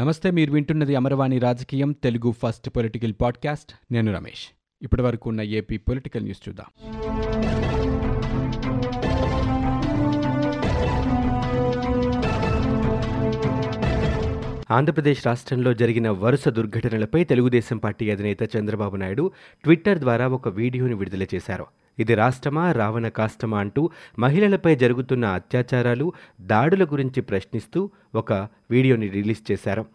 నమస్తే మీరు వింటున్నది అమరవాణి రాజకీయం తెలుగు ఫస్ట్ పొలిటికల్ పాడ్కాస్ట్. నేను రమేష్. ఇప్పటి వరకు ఉన్న ఏపీ పొలిటికల్ న్యూస్ చూద్దాం. ఆంధ్రప్రదేశ్ రాష్ట్రంలో జరిగిన వరుస దుర్ఘటనలపై తెలుగుదేశం పార్టీ అధినేత చంద్రబాబు నాయుడు ట్విట్టర్ ద్వారా ఒక వీడియోని విడుదల చేశారు. ఇది రాష్ట్రమా రావణ కాష్టమా అంటూ మహిళలపై జరుగుతున్న అత్యాచారాలు దాడుల గురించి ప్రశ్నిస్తూ ఒక వీడియోని రిలీజ్ చేశారు.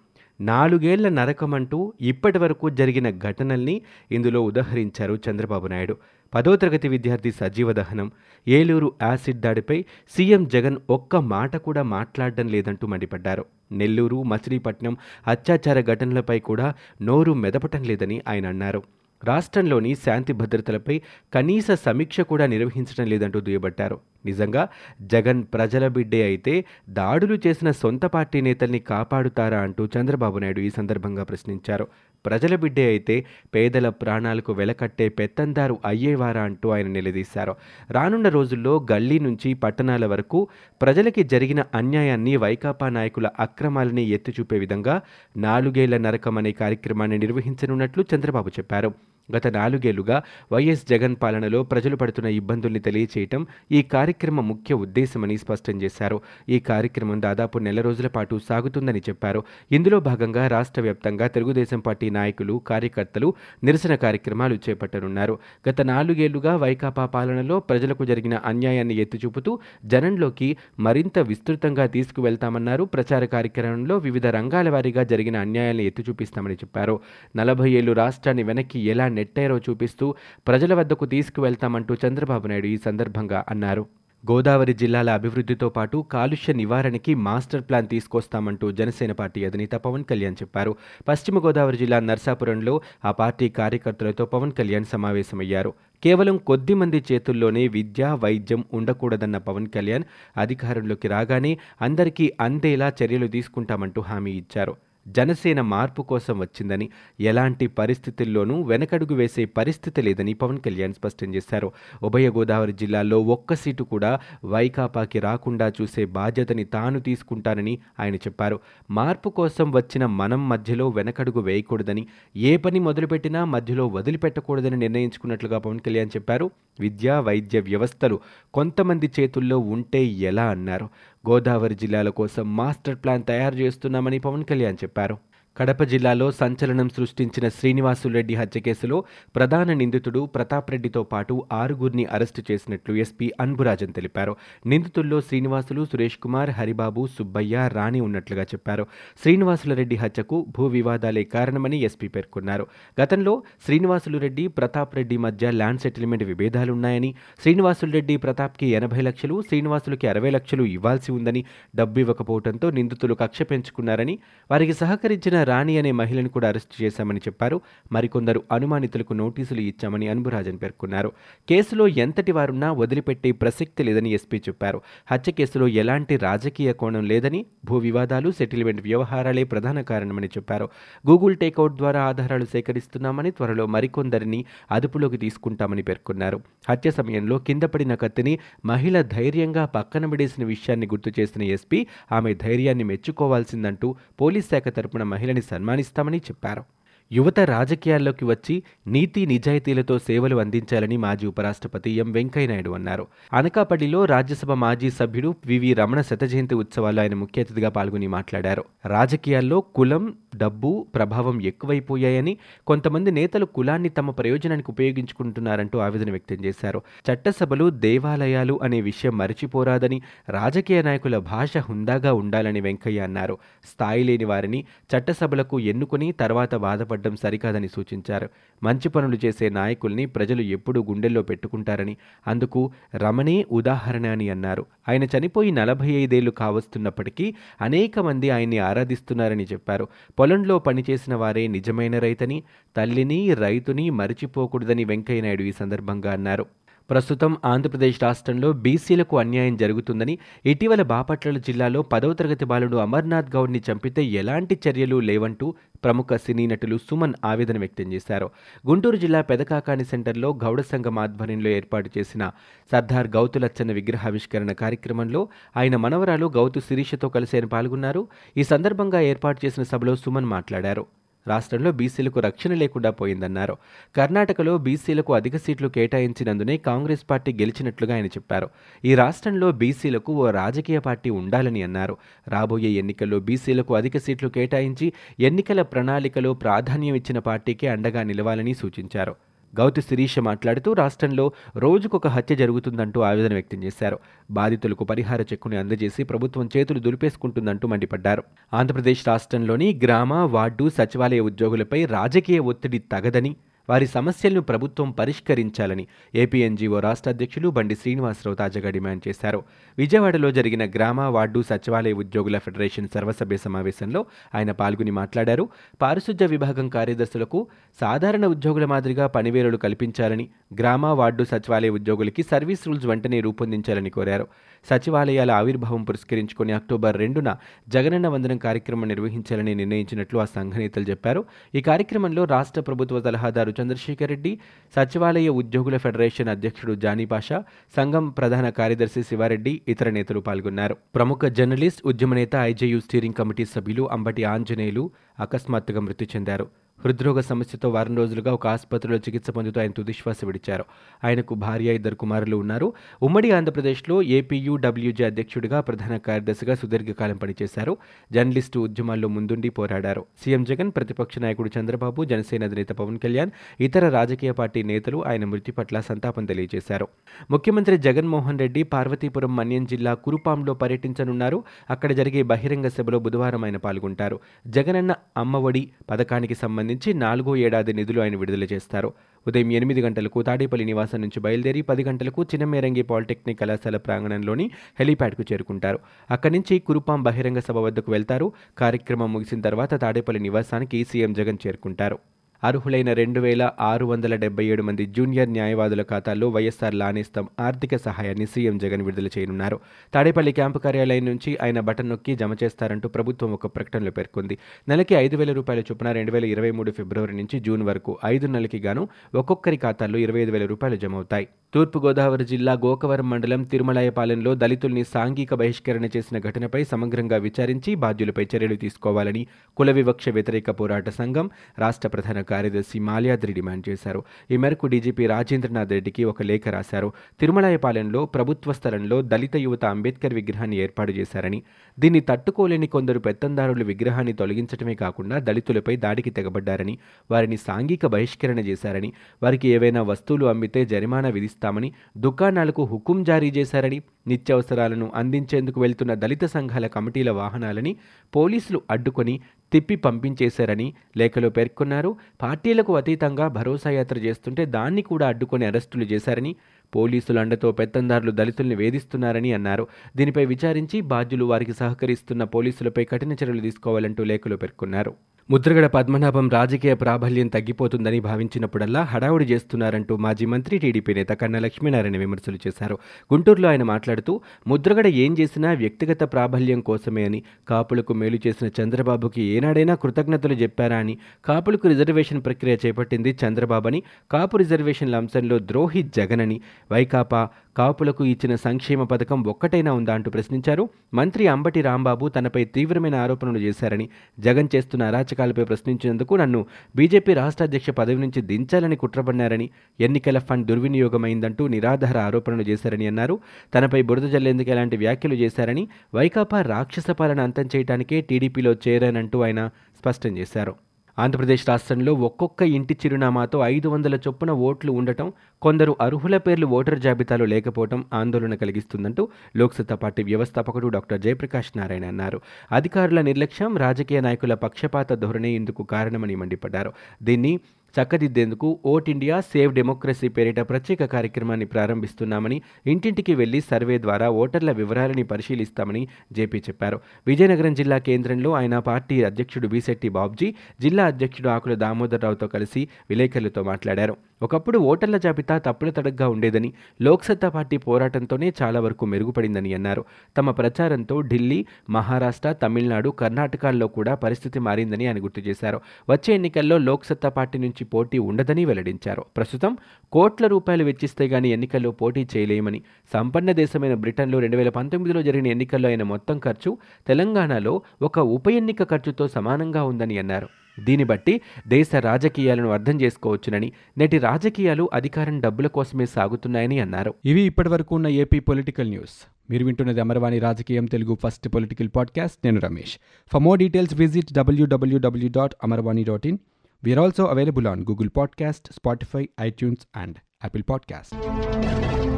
నాలుగేళ్ళ నరకమంటూ ఇప్పటి వరకు జరిగిన ఘటనల్ని ఇందులో ఉదహరించారు చంద్రబాబు నాయుడు. పదో తరగతి విద్యార్థి సజీవ దహనం ఏలూరు యాసిడ్ దాడిపై సీఎం జగన్ ఒక్క మాట కూడా మాట్లాడడం లేదంటూ మండిపడ్డారు. నెల్లూరు మచిలీపట్నం అత్యాచార ఘటనలపై కూడా నోరు మెదపటం లేదని ఆయన అన్నారు. రాష్ట్రంలోని శాంతి భద్రతలపై కనీస సమీక్ష కూడా నిర్వహించడం లేదంటూ దుయ్యబట్టారు. నిజంగా జగన్ ప్రజల బిడ్డే అయితే దాడులు చేసిన సొంత పార్టీ నేతల్ని కాపాడుతారా అంటూ చంద్రబాబు నాయుడు ఈ సందర్భంగా ప్రశ్నించారు. ప్రజల బిడ్డే అయితే పేదల ప్రాణాలకు వెలకట్టే పెత్తందారు అయ్యేవారా అంటూ ఆయన నిలదీశారు. రానున్న రోజుల్లో గల్లీ నుంచి పట్టణాల వరకు ప్రజలకి జరిగిన అన్యాయాన్ని వైకాపా నాయకుల అక్రమాలని ఎత్తిచూపే విధంగా నాలుగేళ్ళ నరకం అనే కార్యక్రమాన్ని నిర్వహించనున్నట్లు చంద్రబాబు చెప్పారు. గత నాలుగేళ్ళుగా వైఎస్ జగన్ పాలనలో ప్రజలు పడుతున్న ఇబ్బందుల్ని తెలియచేయటం ఈ కార్యక్రమం ముఖ్య ఉద్దేశమని స్పష్టం చేశారు. ఈ కార్యక్రమం దాదాపు నెల రోజుల పాటు సాగుతుందని చెప్పారు. ఇందులో భాగంగా రాష్ట్ర వ్యాప్తంగా తెలుగుదేశం పార్టీ నాయకులు కార్యకర్తలు నిరసన కార్యక్రమాలు చేపట్టనున్నారు. గత నాలుగేళ్ళుగా వైకాపా పాలనలో ప్రజలకు జరిగిన అన్యాయాన్ని ఎత్తిచూపుతూ జనంలోకి మరింత విస్తృతంగా తీసుకువెళ్తామన్నారు. ప్రచార కార్యక్రమంలో వివిధ రంగాల వారీగా జరిగిన అన్యాయాన్ని ఎత్తిచూపిస్తామని చెప్పారు. నలభై ఏళ్ళు రాష్ట్రాన్ని వెనక్కి ఎలా నెట్టేరో చూపిస్తూ ప్రజల వద్దకు తీసుకువెళ్తామంటూ చంద్రబాబు నాయుడు ఈ సందర్భంగా అన్నారు. గోదావరి జిల్లాల అభివృద్ధితో పాటు కాలుష్య నివారణకి మాస్టర్ ప్లాన్ తీసుకొస్తామంటూ జనసేన పార్టీ అధినేత పవన్ కళ్యాణ్ చెప్పారు. పశ్చిమ గోదావరి జిల్లా నర్సాపురంలో ఆ పార్టీ కార్యకర్తలతో పవన్ కళ్యాణ్ సమావేశమయ్యారు. కేవలం కొద్ది మంది చేతుల్లోనే విద్య వైద్యం ఉండకూడదన్న పవన్ కళ్యాణ్ అధికారంలోకి రాగానే అందరికీ అందేలా చర్యలు తీసుకుంటామంటూ హామీ ఇచ్చారు. జనసేన మార్పు కోసం వచ్చిందని ఎలాంటి పరిస్థితుల్లోనూ వెనకడుగు వేసే పరిస్థితి లేదని పవన్ కళ్యాణ్ స్పష్టం చేశారు. ఉభయ గోదావరి జిల్లాల్లో ఒక్క సీటు కూడా వైకాపాకి రాకుండా చూసే బాధ్యతని తాను తీసుకుంటానని ఆయన చెప్పారు. మార్పు కోసం వచ్చిన మనం మధ్యలో వెనకడుగు వేయకూడదని ఏ పని మొదలుపెట్టినా మధ్యలో వదిలిపెట్టకూడదని నిర్ణయించుకున్నట్లుగా పవన్ కళ్యాణ్ చెప్పారు. విద్య వైద్య వ్యవస్థలు కొంతమంది చేతుల్లో ఉంటే ఎలా అన్నారు? గోదావరి జిల్లాల కోసం మాస్టర్ ప్లాన్ తయారు చేస్తున్నామని పవన్ కళ్యాణ్ చెప్పారు. కడప జిల్లాలో సంచలనం సృష్టించిన శ్రీనివాసులరెడ్డి హత్య కేసులో ప్రధాన నిందితుడు ప్రతాప్ రెడ్డితో పాటు ఆరుగురిని అరెస్టు చేసినట్లు ఎస్పీ అన్బురాజన్ తెలిపారు. నిందితుల్లో శ్రీనివాసులు సురేష్ కుమార్ హరిబాబు సుబ్బయ్య రాణి ఉన్నట్లుగా చెప్పారు. శ్రీనివాసులరెడ్డి హత్యకు భూ వివాదాలే కారణమని ఎస్పీ పేర్కొన్నారు. గతంలో శ్రీనివాసులు రెడ్డి ప్రతాప్ రెడ్డి మధ్య ల్యాండ్ సెటిల్మెంట్ విభేదాలున్నాయని శ్రీనివాసులరెడ్డి ప్రతాప్కి ఎనభై లక్షలు శ్రీనివాసులకి అరవై లక్షలు ఇవ్వాల్సి ఉందని డబ్బు ఇవ్వకపోవడంతో నిందితులు కక్ష పెంచుకున్నారని వారికి సహకరించిన రాణి అనే మహిళను కూడా అరెస్టు చేశామని చెప్పారు. మరికొందరు అనుమానితులకు నోటీసులు ఇచ్చామని అన్బురాజన్ పేర్కొన్నారు. కేసులో ఎంతటి వారున్నా వదిలిపెట్టే ప్రసక్తి లేదని ఎస్పీ చెప్పారు. హత్య కేసులో ఎలాంటి రాజకీయ కోణం లేదని భూ వివాదాలు సెటిల్మెంట్ వ్యవహారాలే ప్రధాన కారణమని చెప్పారు. గూగుల్ టేక్అవుట్ ద్వారా ఆధారాలు సేకరిస్తున్నామని త్వరలో మరికొందరిని అదుపులోకి తీసుకుంటామని పేర్కొన్నారు. హత్య సమయంలో కింద పడిన కత్తిని మహిళ ధైర్యంగా పక్కన విడేసిన విషయాన్ని గుర్తు చేసిన ఎస్పీ ఆమె ధైర్యాన్ని మెచ్చుకోవాల్సిందంటూ పోలీస్ శాఖ తరపున మహిళ మహిళని సన్మానిస్తామని చెప్పారు. యువత రాజకీయాల్లోకి వచ్చి నీతి నిజాయితీలతో సేవలు అందించాలని మాజీ ఉపరాష్ట్రపతి ఎం వెంకయ్యనాయుడు అన్నారు. అనకాపల్లిలో రాజ్యసభ మాజీ సభ్యుడు వివి రమణ శత జయంతి ఉత్సవాల్లో ఆయన ముఖ్య అతిథిగా పాల్గొని మాట్లాడారు. రాజకీయాల్లో కులం డబ్బు ప్రభావం ఎక్కువైపోయాయని కొంతమంది నేతలు కులాన్ని తమ ప్రయోజనానికి ఉపయోగించుకుంటున్నారంటూ ఆవేదన వ్యక్తం చేశారు. చట్టసభలు దేవాలయాలు అనే విషయం మరిచిపోరాదని రాజకీయ నాయకుల భాష హుందాగా ఉండాలని వెంకయ్య అన్నారు. స్థాయి లేని వారిని చట్టసభలకు ఎన్నుకుని తర్వాత బాధపడడం సరికాదని సూచించారు. మంచి పనులు చేసే నాయకుల్ని ప్రజలు ఎప్పుడూ గుండెల్లో పెట్టుకుంటారని అందుకు రమణే ఉదాహరణ అని అన్నారు. ఆయన చనిపోయి నలభై ఐదేళ్ళు కావస్తున్నప్పటికీ అనేక మంది ఆయన్ని ఆరాధిస్తున్నారని చెప్పారు. పొలంలో పనిచేసిన వారే నిజమైన రైతని తల్లిని రైతుని మరిచిపోకూడదని వెంకయ్యనాయుడు ఈ సందర్భంగా అన్నారు. ప్రస్తుతం ఆంధ్రప్రదేశ్ రాష్ట్రంలో బీసీలకు అన్యాయం జరుగుతుందని ఇటీవల బాపట్ల జిల్లాలో పదవ తరగతి బాలుడు అమర్నాథ్ గౌడ్ని చంపితే ఎలాంటి చర్యలు లేవంటూ ప్రముఖ సినీ నటులు సుమన్ ఆవేదన వ్యక్తం చేశారు. గుంటూరు జిల్లా పెదకాకాని సెంటర్లో గౌడ సంఘం ఆధ్వర్యంలో ఏర్పాటు చేసిన సర్దార్ గౌతులచ్చన్న విగ్రహావిష్కరణ కార్యక్రమంలో ఆయన మనవరాలు గౌతు శిరీషతో కలిసి ఆయన పాల్గొన్నారు. ఈ సందర్భంగా ఏర్పాటు చేసిన సభలో సుమన్ మాట్లాడారు. రాష్ట్రంలో బీసీలకు రక్షణ లేకుండా పోయిందన్నారు. కర్ణాటకలో బీసీలకు అధిక సీట్లు కేటాయించినందునే కాంగ్రెస్ పార్టీ గెలిచినట్లుగా ఆయన చెప్పారు. ఈ రాష్ట్రంలో బీసీలకు ఓ రాజకీయ పార్టీ ఉండాలని అన్నారు. రాబోయే ఎన్నికల్లో బీసీలకు అధిక సీట్లు కేటాయించి ఎన్నికల ప్రణాళికలో ప్రాధాన్యం ఇచ్చిన పార్టీకే అండగా నిలవాలని సూచించారు. గౌతి శిరీష మాట్లాడుతూ రాష్ట్రంలో రోజుకొక హత్య జరుగుతుందంటూ ఆవేదన వ్యక్తం చేశారు. బాధితులకు పరిహార చెక్కుని అందజేసి ప్రభుత్వం చేతులు దులిపేసుకుంటుందంటూ మండిపడ్డారు. ఆంధ్రప్రదేశ్ రాష్ట్రంలోని గ్రామ వార్డు సచివాలయ ఉద్యోగులపై రాజకీయ ఒత్తిడి తగదని వారి సమస్యలను ప్రభుత్వం పరిష్కరించాలని ఏపీఎన్జీఓ రాష్ట్ర అధ్యక్షులు బండి శ్రీనివాసరావు తాజాగా డిమాండ్ చేశారు. విజయవాడలో జరిగిన గ్రామ వార్డు సచివాలయ ఉద్యోగుల ఫెడరేషన్ సర్వసభ్య సమావేశంలో ఆయన పాల్గొని మాట్లాడారు. పారిశుద్ధ్య విభాగం కార్యదర్శులకు సాధారణ ఉద్యోగుల మాదిరిగా పనివేలులు కల్పించాలని గ్రామ వార్డు సచివాలయ ఉద్యోగులకి సర్వీస్ రూల్స్ వెంటనే రూపొందించాలని కోరారు. సచివాలయాల ఆవిర్భావం పురస్కరించుకుని అక్టోబర్ రెండున జగనన్న వందనం కార్యక్రమం నిర్వహించాలని నిర్ణయించినట్లు ఆ సంఘ నేతలు చెప్పారు. ఈ కార్యక్రమంలో రాష్ట్ర ప్రభుత్వ సలహాదారు చంద్రశేఖర్ రెడ్డి సచివాలయ ఉద్యోగుల ఫెడరేషన్ అధ్యక్షుడు జానీపాషా సంఘం ప్రధాన కార్యదర్శి శివారెడ్డి ఇతర నేతలు పాల్గొన్నారు. ప్రముఖ జర్నలిస్ట్ ఉద్యమ నేత ఐజేయు స్టీరింగ్ కమిటీ సభ్యులు అంబటి ఆంజనేయులు అకస్మాత్తుగా మృతి చెందారు. హృద్రోగ సమస్యతో వారం రోజులుగా ఒక ఆసుపత్రిలో చికిత్స పొందుతూ ఆయన తుదిశ్వాస విడిచారు. ఆయనకు భార్య ఇద్దరు కుమారులు ఉన్నారు. ఉమ్మడి ఆంధ్రప్రదేశ్లో ఏపీయూడబ్ల్యూజే అధ్యక్షుడిగా ప్రధాన కార్యదర్శిగా సుదీర్ఘకాలం పనిచేశారు. జర్నలిస్టు ఉద్యమాల్లో ముందుండి పోరాడారు. సీఎం జగన్ ప్రతిపక్ష నాయకుడు చంద్రబాబు జనసేన అధినేత పవన్ కళ్యాణ్ ఇతర రాజకీయ పార్టీ నేతలు ఆయన మృతి పట్ల సంతాపం తెలియజేశారు. ముఖ్యమంత్రి జగన్మోహన్ రెడ్డి పార్వతీపురం మన్యం జిల్లా కురుపాంలో పర్యటించనున్నారు. అక్కడ జరిగే బహిరంగ సభలో బుధవారం ఆయన పాల్గొంటారు. జగనన్న అమ్మఒడి పథకానికి సంబంధించి నాలుగో ఏడాది నిధులు ఆయన విడుదల చేస్తారు. ఉదయం ఎనిమిది గంటలకు తాడేపల్లి నివాసం నుంచి బయలుదేరి పది గంటలకు చిన్నమేరంగి పాలిటెక్నిక్ కళాశాల ప్రాంగణంలోని హెలీప్యాడ్కు చేరుకుంటారు. అక్కడి నుంచి కురుపాం బహిరంగ సభ వద్దకు వెళ్తారు. కార్యక్రమం ముగిసిన తర్వాత తాడేపల్లి నివాసానికి సీఎం జగన్ చేరుకుంటారు. అర్హులైన రెండు వేల ఆరు వందల డెబ్బై ఏడు మంది జూనియర్ న్యాయవాదుల ఖాతాల్లో వైఎస్ఆర్ లానేస్తం ఆర్థిక సహాయాన్ని సీఎం జగన్ విడుదల చేయనున్నారు. తాడేపల్లి క్యాంపు కార్యాలయం నుంచి ఆయన బటన్ నొక్కి జమ చేస్తారంటూ ప్రభుత్వం ఒక ప్రకటనలో పేర్కొంది. నెలకి ఐదు వేల రూపాయల చొప్పున రెండు వేల ఇరవై మూడు ఫిబ్రవరి నుంచి జూన్ వరకు ఐదు నెలలకి గాను ఒక్కొక్కరి ఖాతాల్లో ఇరవై ఐదు వేల రూపాయలు జమ అవుతాయి. తూర్పుగోదావరి జిల్లా గోకవరం మండలం తిరుమలాయపాలెంలో దళితుల్ని సాంఘిక బహిష్కరణ చేసిన ఘటనపై సమగ్రంగా విచారించి బాధ్యులపై చర్యలు తీసుకోవాలని కుల వివక్ష వ్యతిరేక పోరాట సంఘం రాష్ట్ర ప్రధాన కార్యదర్శి మాల్యాద్రి డిమాండ్ చేశారు. ఈ మేరకు డీజీపీ రాజేంద్రనాథ్ రెడ్డికి ఒక లేఖ రాశారు. తిరుమలాయపాలెంలో ప్రభుత్వ స్థలంలో దళిత యువత అంబేద్కర్ విగ్రహాన్ని ఏర్పాటు చేశారని దీన్ని తట్టుకోలేని కొందరు పెత్తందారులు విగ్రహాన్ని తొలగించడమే కాకుండా దళితులపై దాడికి తెగబడ్డారని వారిని సాంఘిక బహిష్కరణ చేశారని వారికి ఏవైనా వస్తువులు అమ్మితే జరిమానా విధిస్తారు విధిస్తామని దుకాణాలకు హుకుం జారీ చేశారని నిత్యావసరాలను అందించేందుకు వెళ్తున్న దళిత సంఘాల కమిటీల వాహనాలని పోలీసులు అడ్డుకొని తిప్పి పంపించేశారని లేఖలో పేర్కొన్నారు. పార్టీలకు అతీతంగా భరోసా యాత్ర చేస్తుంటే దాన్ని కూడా అడ్డుకొని అరెస్టులు చేశారని పోలీసుల అండతో పెత్తందారులు దళితుల్ని వేధిస్తున్నారని అన్నారు. దీనిపై విచారించి బాధ్యులు వారికి సహకరిస్తున్న పోలీసులపై కఠిన చర్యలు తీసుకోవాలంటూ లేఖలో పేర్కొన్నారు. ముద్రగడ పద్మనాభం రాజకీయ ప్రాబల్యం తగ్గిపోతుందని భావించినప్పుడల్లా హడావుడి చేస్తున్నారంటూ మాజీ మంత్రి టీడీపీ నేత కన్న లక్ష్మీనారాయణ విమర్శలు చేశారు. గుంటూరులో ఆయన మాట్లాడుతూ ముద్రగడ ఏం చేసినా వ్యక్తిగత ప్రాబల్యం కోసమే అని కాపులకు మేలు చేసిన చంద్రబాబుకి ఏనాడైనా కృతజ్ఞతలు చెప్పారా అని కాపులకు రిజర్వేషన్ ప్రక్రియ చేపట్టింది చంద్రబాబు అని కాపు రిజర్వేషన్ల అంశంలో ద్రోహి జగనని వైకాపా కాపులకు ఇచ్చిన సంక్షేమ పథకం ఒక్కటైనా ఉందా అంటూ ప్రశ్నించారు. మంత్రి అంబటి రాంబాబు తనపై తీవ్రమైన ఆరోపణలు చేశారని జగన్ చేస్తున్న అరాచకాలపై ప్రశ్నించినందుకు నన్ను బీజేపీ రాష్ట్ర అధ్యక్ష పదవి నుంచి దించాలని కుట్రపన్నారని ఎన్నికల ఫండ్ దుర్వినియోగమైందంటూ నిరాధార ఆరోపణలు చేశారని అన్నారు. తనపై బురద జల్లేందుకు ఎలాంటి వ్యాఖ్యలు చేశారని వైకాపా రాక్షస పాలన అంతం చేయడానికే టీడీపీలో చేరానంటూ ఆయన స్పష్టం చేశారు. ఆంధ్రప్రదేశ్ రాష్ట్రంలో ఒక్కొక్క ఇంటి చిరునామాతో ఐదు వందల చొప్పున ఓట్లు ఉండటం కొందరు అర్హుల పేర్లు ఓటర్ జాబితాలో లేకపోవడం ఆందోళన కలిగిస్తుందంటూ లోక్సత్తా పార్టీ వ్యవస్థాపకుడు డాక్టర్ జయప్రకాష్ నారాయణ అన్నారు. అధికారుల నిర్లక్ష్యం రాజకీయ నాయకుల పక్షపాత ధోరణి ఇందుకు కారణమని మండిపడ్డారు. దీన్ని చక్కదిద్దేందుకు ఓట్ ఇండియా సేవ్ డెమోక్రసీ పేరిట ప్రత్యేక కార్యక్రమాన్ని ప్రారంభిస్తున్నామని ఇంటింటికి వెళ్ళి సర్వే ద్వారా ఓటర్ల వివరాలని పరిశీలిస్తామని జేపీ చెప్పారు. విజయనగరం జిల్లా కేంద్రంలో ఆయన పార్టీ అధ్యక్షుడు బీసెట్టి బాబ్జీ జిల్లా అధ్యక్షుడు ఆకుల దామోదరరావుతో కలిసి విలేకరులతో మాట్లాడారు. ఒకప్పుడు ఓటర్ల జాబితా తప్పుల తడగ్గా ఉండేదని లోక్సత్తా పార్టీ పోరాటంతోనే చాలా వరకు మెరుగుపడిందని అన్నారు. తమ ప్రచారంతో ఢిల్లీ మహారాష్ట్ర తమిళనాడు కర్ణాటకల్లో కూడా పరిస్థితి మారిందని ఆయన గుర్తు చేశారు. వచ్చే ఎన్నికల్లో లోక్సత్తా పార్టీ నుంచి పోటీ ఉండదని వెల్లడించారు. ప్రస్తుతం కోట్ల రూపాయలు వెచ్చిస్తే గానీ ఎన్నికల్లో పోటీ చేయలేమని సంపన్న దేశమైన బ్రిటన్లో రెండు వేల పంతొమ్మిదిలో జరిగిన ఎన్నికల్లో అయిన మొత్తం ఖర్చు తెలంగాణలో ఒక ఉప ఎన్నిక ఖర్చుతో సమానంగా ఉందని అన్నారు. దీన్ని బట్టి దేశ రాజకీయాలను అర్థం చేసుకోవచ్చునని నేటి రాజకీయాలు అధికారం డబ్బుల కోసమే సాగుతున్నాయని అన్నారు. ఇవి ఇప్పటివరకు ఉన్న ఏపీ పొలిటికల్ న్యూస్. మీరు వింటున్నది అమరవాణి రాజకీయం తెలుగు ఫస్ట్ పొలిటికల్ పాడ్కాస్ట్. నేను Ramesh. For more details visit WWW dot Amarvani dot in we are also available on Google podcast Spotify iTunes and Apple podcast